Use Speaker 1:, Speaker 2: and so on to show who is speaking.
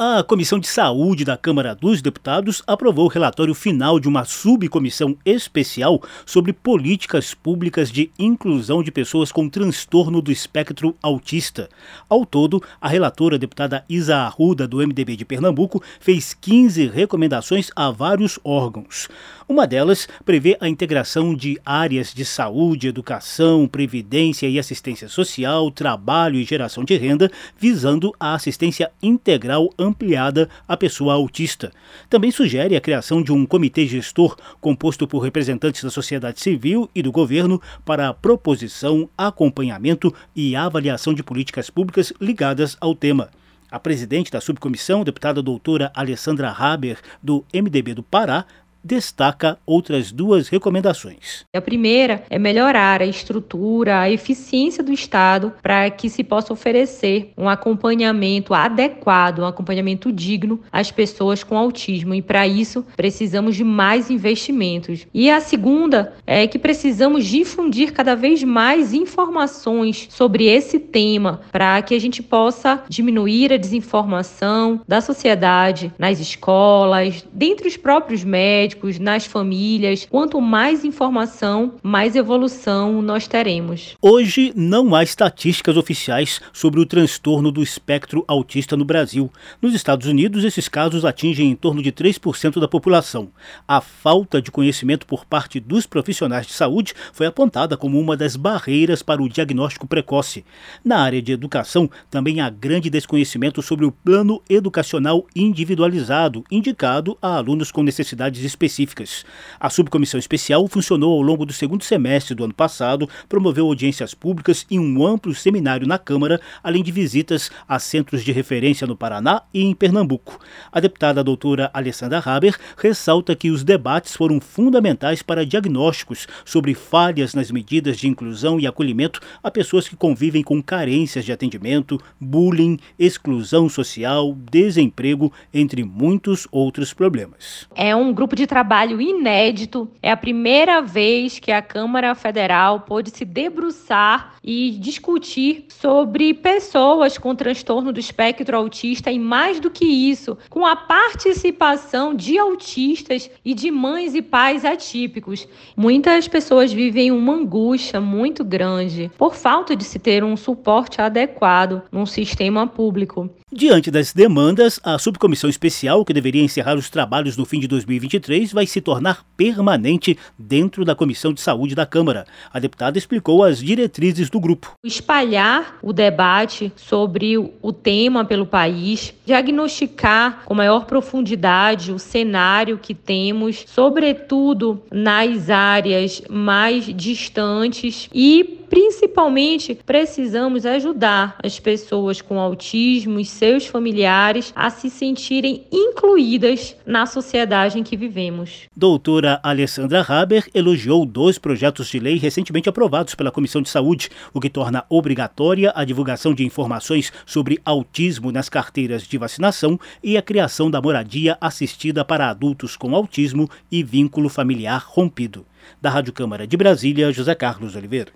Speaker 1: A Comissão de Saúde da Câmara dos Deputados aprovou o relatório final de uma subcomissão especial sobre políticas públicas de inclusão de pessoas com transtorno do espectro autista. Ao todo, a relatora, a deputada Isa Arruda, do MDB de Pernambuco, fez 15 recomendações a vários órgãos. Uma delas prevê a integração de áreas de saúde, educação, previdência e assistência social, trabalho e geração de renda, visando a assistência integral ampliada à pessoa autista. Também sugere a criação de um comitê gestor composto por representantes da sociedade civil e do governo para a proposição, acompanhamento e avaliação de políticas públicas ligadas ao tema. A presidente da subcomissão, deputada doutora Alessandra Haber, do MDB do Pará, destaca outras duas recomendações.
Speaker 2: A primeira é melhorar a estrutura, a eficiência do Estado para que se possa oferecer um acompanhamento adequado, um acompanhamento digno às pessoas com autismo e para isso precisamos de mais investimentos. E a segunda é que precisamos difundir cada vez mais informações sobre esse tema para que a gente possa diminuir a desinformação da sociedade nas escolas, dentre os próprios médicos médicos, nas famílias. Quanto mais informação, mais evolução nós teremos.
Speaker 1: Hoje não há estatísticas oficiais sobre o transtorno do espectro autista no Brasil. Nos Estados Unidos, esses casos atingem em torno de 3% da população. A falta de conhecimento por parte dos profissionais de saúde foi apontada como uma das barreiras para o diagnóstico precoce. Na área de educação, também há grande desconhecimento sobre o plano educacional individualizado, indicado a alunos com necessidades específicas específicas. A subcomissão especial funcionou ao longo do segundo semestre do ano passado, promoveu audiências públicas e um amplo seminário na Câmara, além de visitas a centros de referência no Paraná e em Pernambuco. A deputada doutora Alessandra Haber ressalta que os debates foram fundamentais para diagnósticos sobre falhas nas medidas de inclusão e acolhimento a pessoas que convivem com carências de atendimento, bullying, exclusão social, desemprego, entre muitos outros problemas.
Speaker 2: É um grupo de trabalho inédito. É a primeira vez que a Câmara Federal pôde se debruçar e discutir sobre pessoas com transtorno do espectro autista e, mais do que isso, com a participação de autistas e de mães e pais atípicos. Muitas pessoas vivem uma angústia muito grande por falta de se ter um suporte adequado num sistema público.
Speaker 1: Diante das demandas, a subcomissão especial, que deveria encerrar os trabalhos no fim de 2023, vai se tornar permanente dentro da Comissão de Saúde da Câmara. A deputada explicou as diretrizes do grupo.
Speaker 2: Espalhar o debate sobre o tema pelo país, diagnosticar com maior profundidade o cenário que temos, sobretudo nas áreas mais distantes e principalmente precisamos ajudar as pessoas com autismo e seus familiares a se sentirem incluídas na sociedade em que vivemos.
Speaker 1: Doutora Alessandra Haber elogiou dois projetos de lei recentemente aprovados pela Comissão de Saúde, o que torna obrigatória a divulgação de informações sobre autismo nas carteiras de vacinação e a criação da moradia assistida para adultos com autismo e vínculo familiar rompido. Da Rádio Câmara de Brasília, José Carlos Oliveira.